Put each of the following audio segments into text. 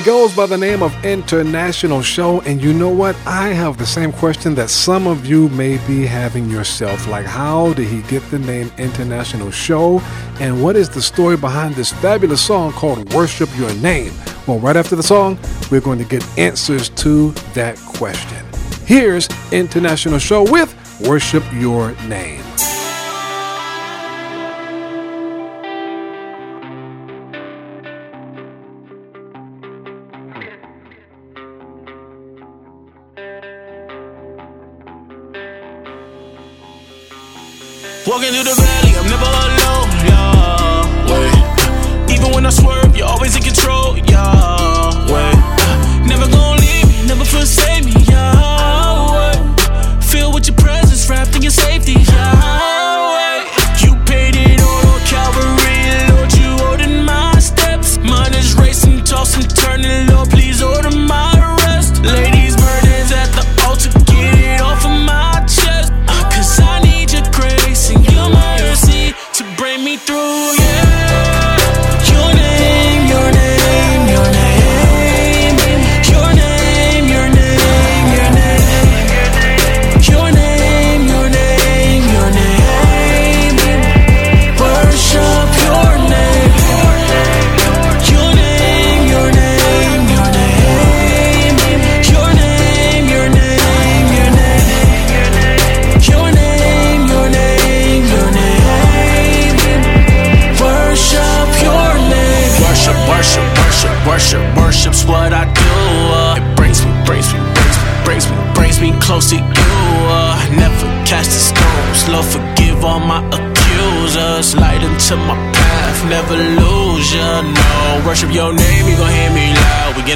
He goes by the name of International Show, and you know what? I have the same question that some of you may be having yourself. Like, how did he get the name International Show? And what is the story behind this fabulous song called Worship Your Name? Well, right after the song, we're going to get answers to that question. Here's International Show with Worship Your Name. Walking through the valley,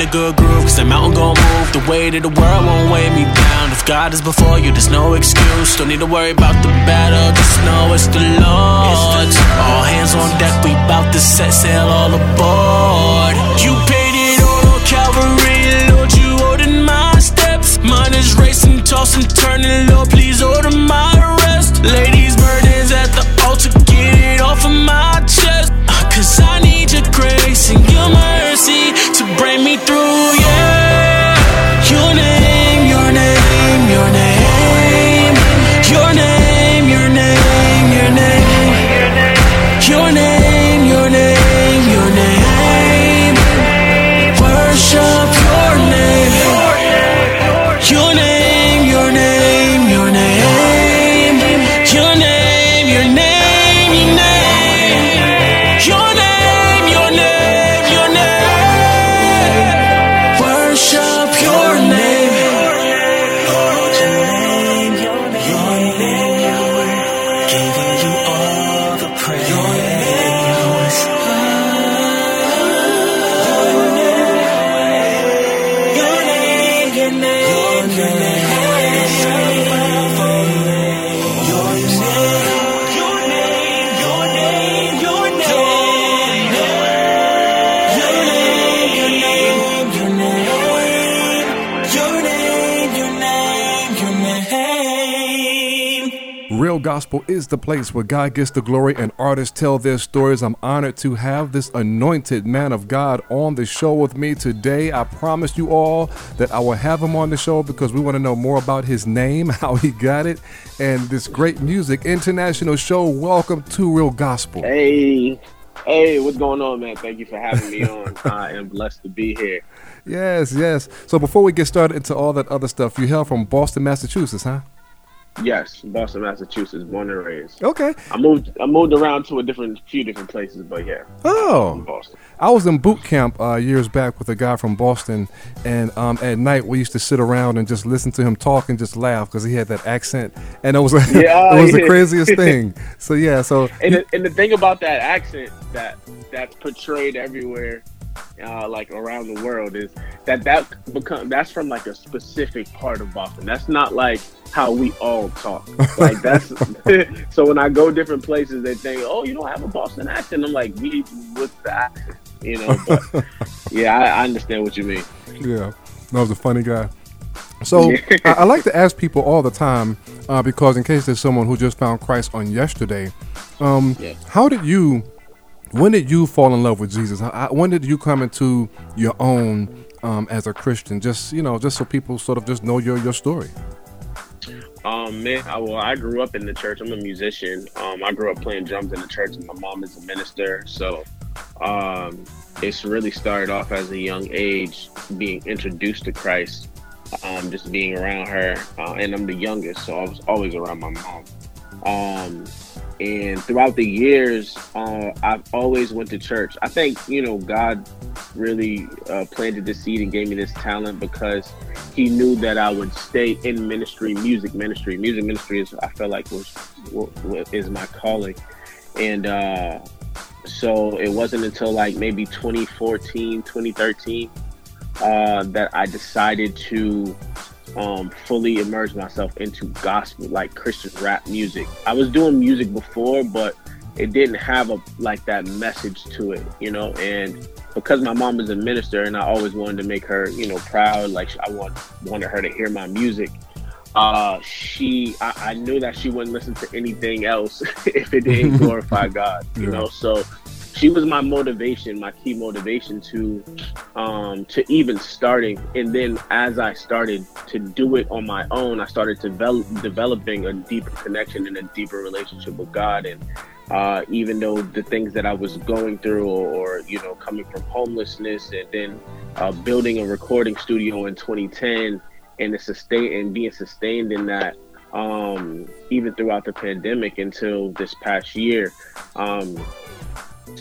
in a good groove, cause the mountain gon' move. The weight of the world won't weigh me down. If God is before you, there's no excuse. Don't need to worry about the battle, just know it's the Lord. All hands on deck, we bout to set sail all aboard. You paid it all on Calvary, Lord, you ordered my steps. Mine is racing, tossing, turning, Lord, please order my rest. Ladies, burdens at the altar, get it off of my chest. Cause I need your grace and your mercy bring me through, yeah. Your name, your name, your name. Your name, your name, your name. Your name, Gospel is the place where God gets the glory and artists tell their stories. I'm honored to have this anointed man of God on the show with me today. I promised you all that I will have him on the show because we want to know more about his name, how he got it, and this great music. International show. Welcome to Real Gospel. Hey, hey, what's going on, man? Thank you for having me on. I am blessed to be here. Yes, yes. So before we get started into all that other stuff, you hail from Boston, Massachusetts, huh? Yes, Boston, Massachusetts, born and raised. Okay. I moved. I moved around to a different, few different places, but yeah. Oh. Boston. I was in boot camp uh, years back with a guy from Boston, and um, at night we used to sit around and just listen to him talk and just laugh because he had that accent, and it was yeah, it was the craziest thing. So yeah, so and the, and the thing about that accent that that's portrayed everywhere uh, like around the world is that that become that's from like a specific part of Boston. That's not like how we all talk. Like that's so when I go different places, they think, "Oh, you don't have a Boston accent." I'm like, "We what's the accent?" You know. But yeah, I, I understand what you mean. Yeah, that was a funny guy. So I, I, like to ask people all the time uh, because in case there's someone who just found Christ on yesterday, um, Yeah. how did you? When did you fall in love with Jesus? When did you come into your own um, as a Christian? Just you know, just so people sort of just know your your story. Um, man, I, well, I grew up in the church. I'm a musician. Um, I grew up playing drums in the church, and my mom is a minister. So, um, it's really started off as a young age, being introduced to Christ, um, just being around her. Uh, and I'm the youngest, so I was always around my mom. Um, and throughout the years, uh, I've always went to church. I think you know God really uh, planted the seed and gave me this talent because He knew that I would stay in ministry, music ministry. Music ministry is I felt like was, is my calling, and uh, so it wasn't until like maybe 2014, 2013 uh, that I decided to um, fully immerse myself into gospel, like Christian rap music. I was doing music before, but it didn't have a like that message to it, you know. And because my mom is a minister, and I always wanted to make her, you know, proud. Like I want wanted her to hear my music. Uh, she, I, I knew that she wouldn't listen to anything else if it didn't glorify God, you Yeah. know. So she was my motivation, my key motivation to um, to even starting. And then as I started to do it on my own, I started develop, developing a deeper connection and a deeper relationship with God. And uh, even though the things that I was going through, or, or you know, coming from homelessness, and then uh, building a recording studio in 2010, and the sustain and being sustained in that. Um, even throughout the pandemic until this past year, um,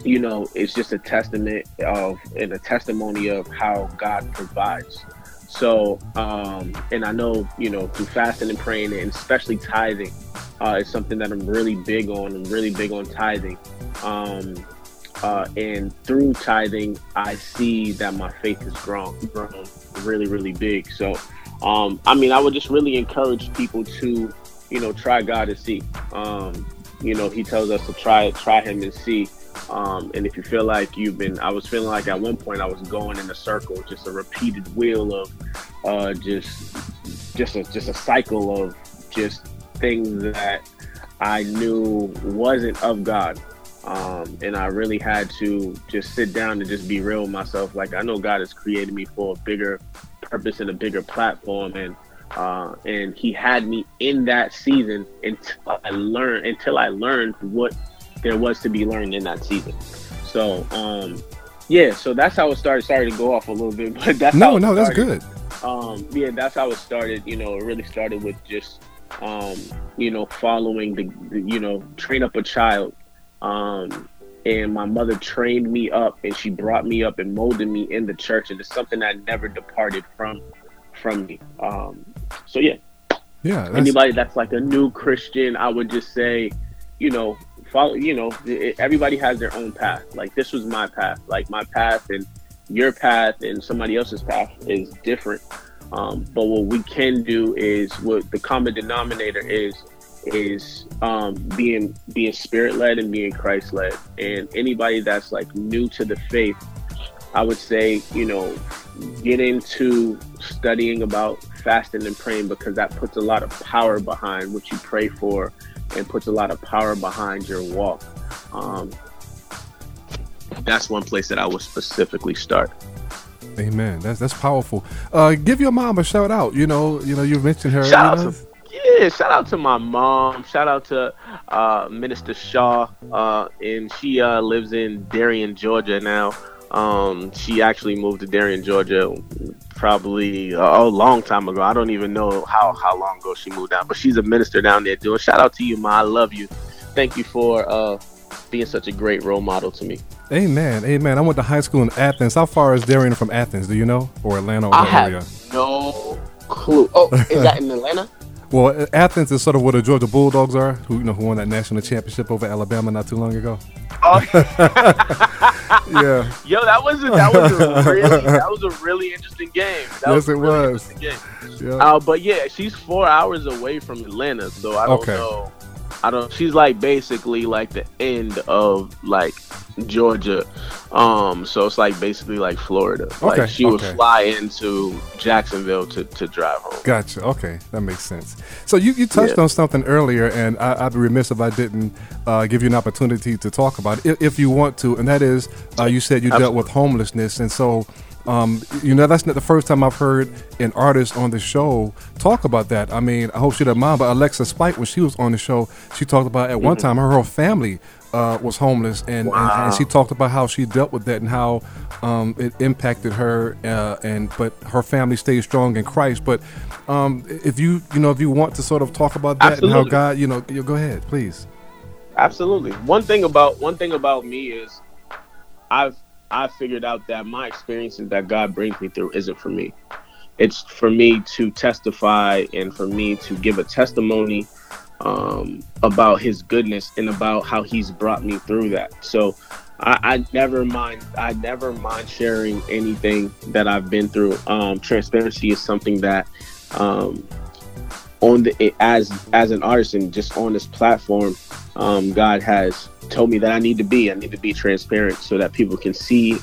you know, it's just a testament of and a testimony of how God provides. So, um, and I know, you know, through fasting and praying, and especially tithing, uh, is something that I'm really big on. I'm really big on tithing. Um, uh, and through tithing, I see that my faith has grown, grown really, really big. So, um, I mean, I would just really encourage people to, you know, try God and see. Um, you know, He tells us to try, try Him and see. Um, and if you feel like you've been, I was feeling like at one point I was going in a circle, just a repeated wheel of, uh, just, just a, just a cycle of just things that I knew wasn't of God. Um, and I really had to just sit down and just be real with myself. Like I know God has created me for a bigger purpose and a bigger platform, and uh, and He had me in that season until I learned until I learned what there was to be learned in that season. So um, yeah, so that's how it started. Sorry to go off a little bit, but that's how No, no, that's good. um yeah that's how it started you know it really started with just um you know following the, the you know train up a child um and my mother trained me up and she brought me up and molded me in the church and it's something that never departed from from me um so yeah Yeah, that's, anybody that's like a new christian i would just say you know follow you know it- everybody has their own path. Like this was my path. Like my path and your path and somebody else's path is different. Um, but what we can do is what the common denominator is is um, being being spirit led and being Christ led. And anybody that's like new to the faith, I would say, you know, get into studying about fasting and praying because that puts a lot of power behind what you pray for and puts a lot of power behind your walk. Um, that's one place that I would specifically start. Amen. That's that's powerful. Uh, give your mom a shout out. You know, you know, you mentioned her. Shout out to yeah, shout out to my mom. Shout out to uh, Minister Shaw, uh, and she uh, lives in Darien, Georgia now. Um, she actually moved to Darien, Georgia, probably a long time ago. I don't even know how how long ago she moved down, but she's a minister down there. Doing shout out to you, ma. I love you. Thank you for uh, being such a great role model to me. Amen. Amen. I went to high school in Athens. How far is Darien from Athens? Do you know? Or Atlanta or I have area? no clue. Oh, is that in Atlanta? Well, Athens is sort of where the Georgia Bulldogs are, who you know who won that national championship over Alabama not too long ago. Oh, Yeah. yo, that was a, that was a really that was a really interesting game. That Yes, a it really was. interesting game. Yeah. Uh, but yeah, she's four hours away from Atlanta, so I don't Okay. know. I don't. She's like basically like the end of like Georgia, um. So it's like basically like Florida. Okay, Like she would fly into Jacksonville to to drive home. Gotcha. Okay, that makes sense. So you, you touched Yeah. on something earlier, and I, I'd be remiss if I didn't uh, give you an opportunity to talk about it, if, if you want to. And that is, uh, you said you dealt with homelessness, and so um, you know that's not the first time I've heard an artist on the show talk about that. I mean, I hope she doesn't mind, but Alexa Spike, when she was on the show, she talked about at one Mm-hmm. time her whole family. Uh, was homeless, and, and, and she talked about how she dealt with that and how um, it impacted her. Uh, and but her family stayed strong in Christ. But um, if you you know if you want to sort of talk about that and how God you know you go ahead please. Absolutely. One thing about one thing about me is I've I've figured out that my experiences that God brings me through isn't for me. It's for me to testify and for me to give a testimony um, about His goodness and about how He's brought me through that. So I, I never mind. I never mind sharing anything that I've been through. Um, transparency is something that um, on the as as an artist and just on this platform um, God has told me that I need to be. I need to be transparent so that people can see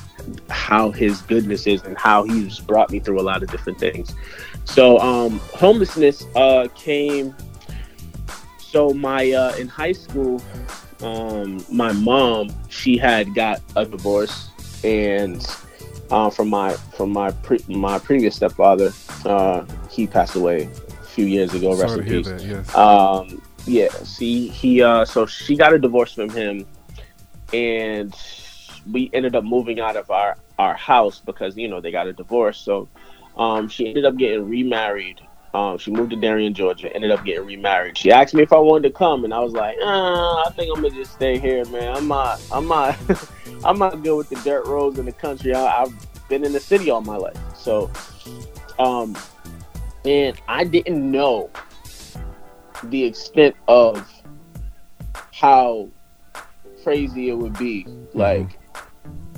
how His goodness is and how He's brought me through a lot of different things. So um, homelessness uh, came. So my uh, in high school, um, my mom she had got a divorce and uh, from my from my pre- my previous stepfather. Uh, he passed away few years ago. Rest Sorry in peace. that. Yes. Um, yeah, see, he, uh, so she got a divorce from him, and we ended up moving out of our our house because you know they got a divorce. So, um, she ended up getting remarried. Um, she moved to Darien, Georgia. Ended up getting remarried. She asked me if I wanted to come, and I was like, uh, I think I'm gonna just stay here, man. I'm not, I'm not, I'm not good with the dirt roads in the country. I, I've been in the city all my life, so, um, and I didn't know the extent of how crazy it would be. Like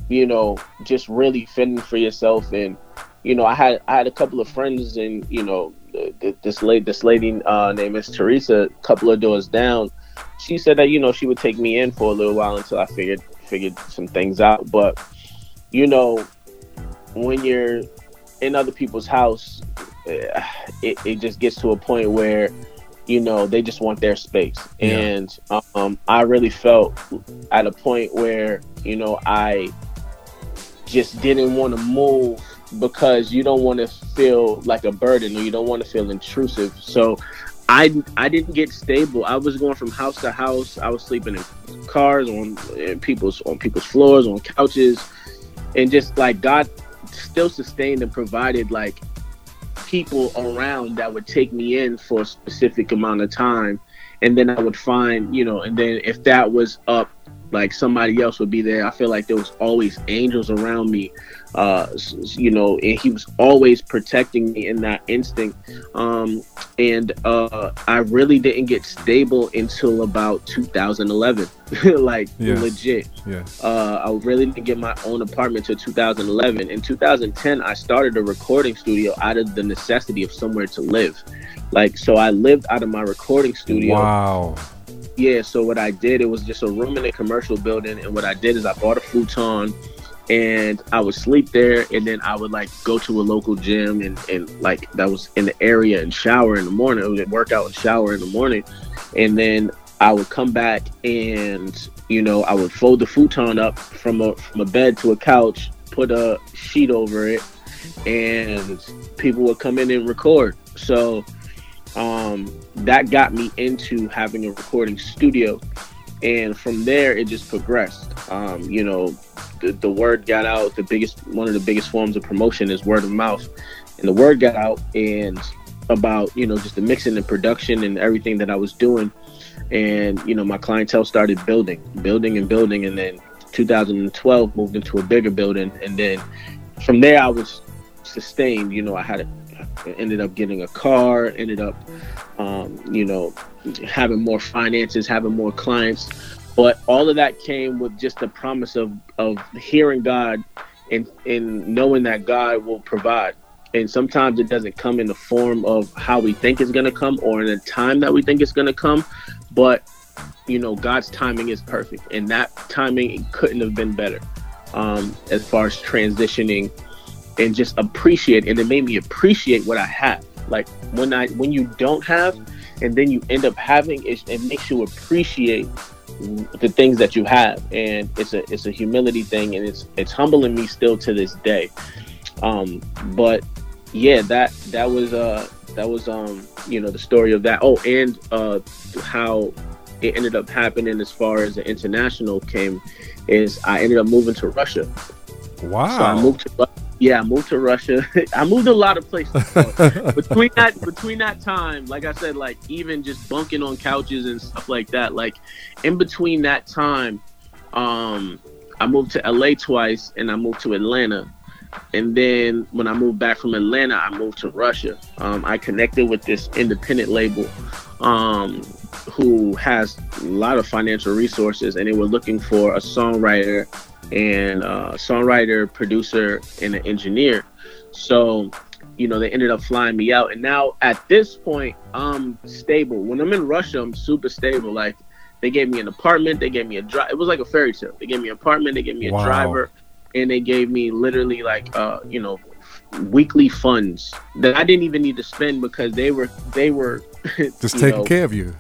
you know just really fending for yourself. And you know i had i had a couple of friends and you know th- th- this lady this lady uh named miss teresa a couple of doors down. She said that you know she would take me in for a little while until i figured figured some things out. But you know when you're in other people's house it, it just gets to a point where you know they just want their space. Yeah. and um, i really felt at a point where you know i just didn't want to move because you don't want to feel like a burden or you don't want to feel intrusive. So i i didn't get stable. I was going from house to house. I was sleeping in cars on in people's on people's floors on couches. And just like god still sustained and provided like people around that would take me in for a specific amount of time. And then i would find you know and then if that was up like somebody else would be there i feel like there was always angels around me uh you know and he was always protecting me in that instinct um and uh i really didn't get stable until about 2011 like Yeah. legit yeah. uh, I really didn't get my own apartment till 2011. In 2010, I started a recording studio out of the necessity of somewhere to live. Like, so I lived out of my recording studio. Wow. Yeah, so what I did, it was just a room in a commercial building. And what I did is I bought a futon and I would sleep there. And then I would like go to a local gym and, and like that was in the area and shower in the morning. I would work out and shower in the morning. And then I would come back and you know I would fold the futon up from a from a bed to a couch, put a sheet over it, and people would come in and record. So um, that got me into having a recording studio, and from there it just progressed. Um, you know, the, the word got out. The biggest one of the biggest forms of promotion is word of mouth, and the word got out and about you know just the mixing and production and everything that I was doing, and you know my clientele started building, building and building, and then 2012 moved into a bigger building, and then from there I was sustained. You know, I had a, ended up getting a car, ended up, um, you know, having more finances, having more clients. But all of that came with just the promise of of hearing God and and knowing that God will provide. And sometimes it doesn't come in the form of how we think it's going to come or in the time that we think it's going to come, but you know God's timing is perfect, and that timing couldn't have been better. Um, as far as transitioning and just appreciate and it made me appreciate what I have. Like when I when you don't have and then you end up having it, it makes you appreciate the things that you have. And it's a it's a humility thing and it's it's humbling me still to this day. Um but yeah that that was uh that was um you know the story of that. Oh and uh how it ended up happening as far as the international came is i ended up moving to russia. Wow so i moved to yeah, I moved to Russia. I moved a lot of places. between that between that time, like I said, like even just bunking on couches and stuff like that. Like in between that time, um, I moved to LA twice and I moved to Atlanta. And then when I moved back from Atlanta, I moved to Russia. Um, I connected with this independent label um, who has a lot of financial resources, and they were looking for a songwriter and uh, songwriter, producer, and an engineer. So, you know, they ended up flying me out. And now at this point, I'm stable. When I'm in Russia, I'm super stable. Like, they gave me an apartment, they gave me a drive. It was like a fairy tale. They gave me an apartment, they gave me a wow. driver, and they gave me literally like, uh, you know, weekly funds that I didn't even need to spend because they were they were just taking know, care of you,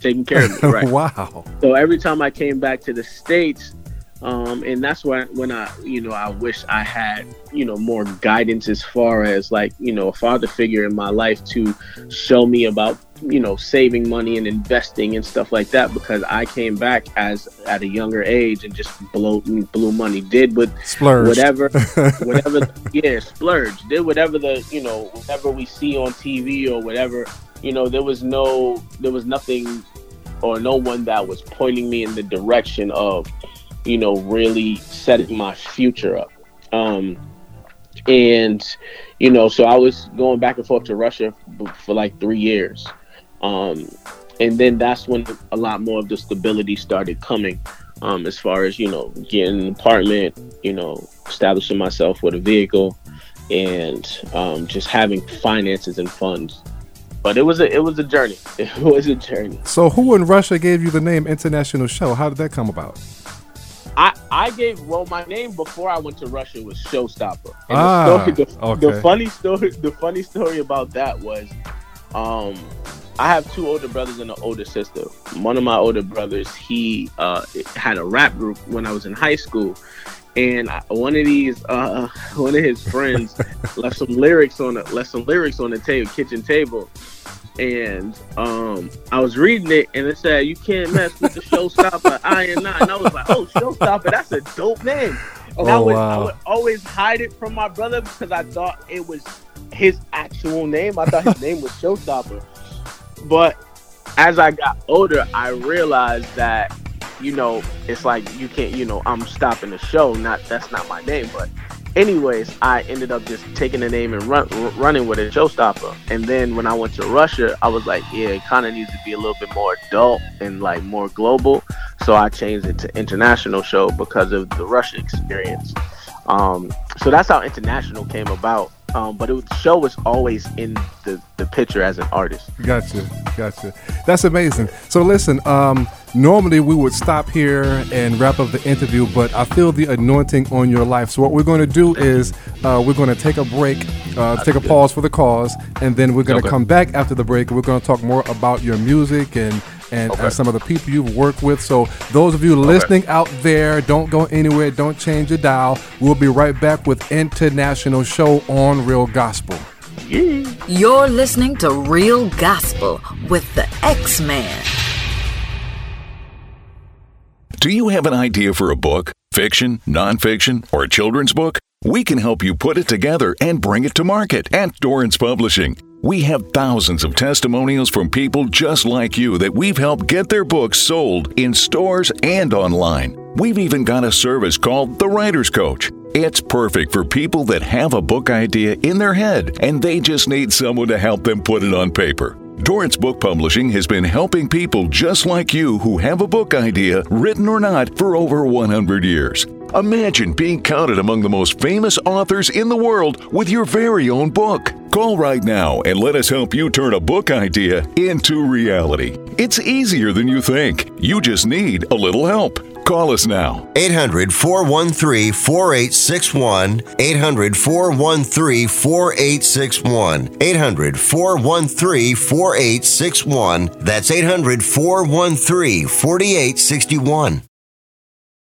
taking care of me. Right. wow. So every time I came back to the states, um, and that's when when I you know I wish I had you know more guidance as far as like you know a father figure in my life to show me about you know saving money and investing and stuff like that because I came back as at a younger age and just blew blew money did with Splurged. whatever whatever yeah splurge did whatever the you know whatever we see on TV or whatever you know there was no there was nothing or no one that was pointing me in the direction of you know, really setting my future up. Um, and, you know, so I was going back and forth to Russia for like three years. Um, and then that's when a lot more of the stability started coming um, as far as, you know, getting an apartment, you know, establishing myself with a vehicle and um, just having finances and funds but it was a it was a journey. It was a journey. So, who in Russia gave you the name International Show? How did that come about? I, I gave well my name before I went to Russia was Showstopper. And ah, the, story, the, okay. the funny story the funny story about that was um I have two older brothers and an older sister. One of my older brothers, he uh, had a rap group when I was in high school, and one of these, uh, one of his friends left some lyrics on the left some lyrics on the table, kitchen table, and um, I was reading it, and it said, "You can't mess with the showstopper." I and I, and I was like, "Oh, showstopper, that's a dope name." And oh, I would, wow. I would always hide it from my brother because I thought it was his actual name. I thought his name was Showstopper. But as I got older, I realized that you know it's like you can't, you know, I'm stopping the show. Not that's not my name, but anyways, I ended up just taking the name and run, running with it, Showstopper. And then when I went to Russia, I was like, yeah, it kind of needs to be a little bit more adult and like more global. So I changed it to International Show because of the Russia experience. Um, so that's how International came about. Um, but it, the show was always in the, the picture as an artist. Gotcha, gotcha. That's amazing. So listen, um, normally we would stop here and wrap up the interview, but I feel the anointing on your life. So what we're going to do is uh, we're going to take a break, uh, take a pause for the cause, and then we're going to Okay. come back after the break. We're going to talk more about your music and and, Okay. and some of the people you've worked with. So, those of you listening out there, don't go anywhere, don't change your dial. We'll be right back with International Show on Real Gospel. You're listening to Real Gospel with the X Man. Do you have an idea for a book, fiction, nonfiction, or a children's book? We can help you put it together and bring it to market at Dorrance Publishing. We have thousands of testimonials from people just like you that we've helped get their books sold in stores and online. We've even got a service called The Writer's Coach. It's perfect for people that have a book idea in their head and they just need someone to help them put it on paper. Dorrance Book Publishing has been helping people just like you who have a book idea, written or not, for over 100 years. Imagine being counted among the most famous authors in the world with your very own book. Call right now and let us help you turn a book idea into reality. It's easier than you think. You just need a little help. Call us now. 800 413 4861. 800 413 4861. 800 413 4861. That's 800 413 4861.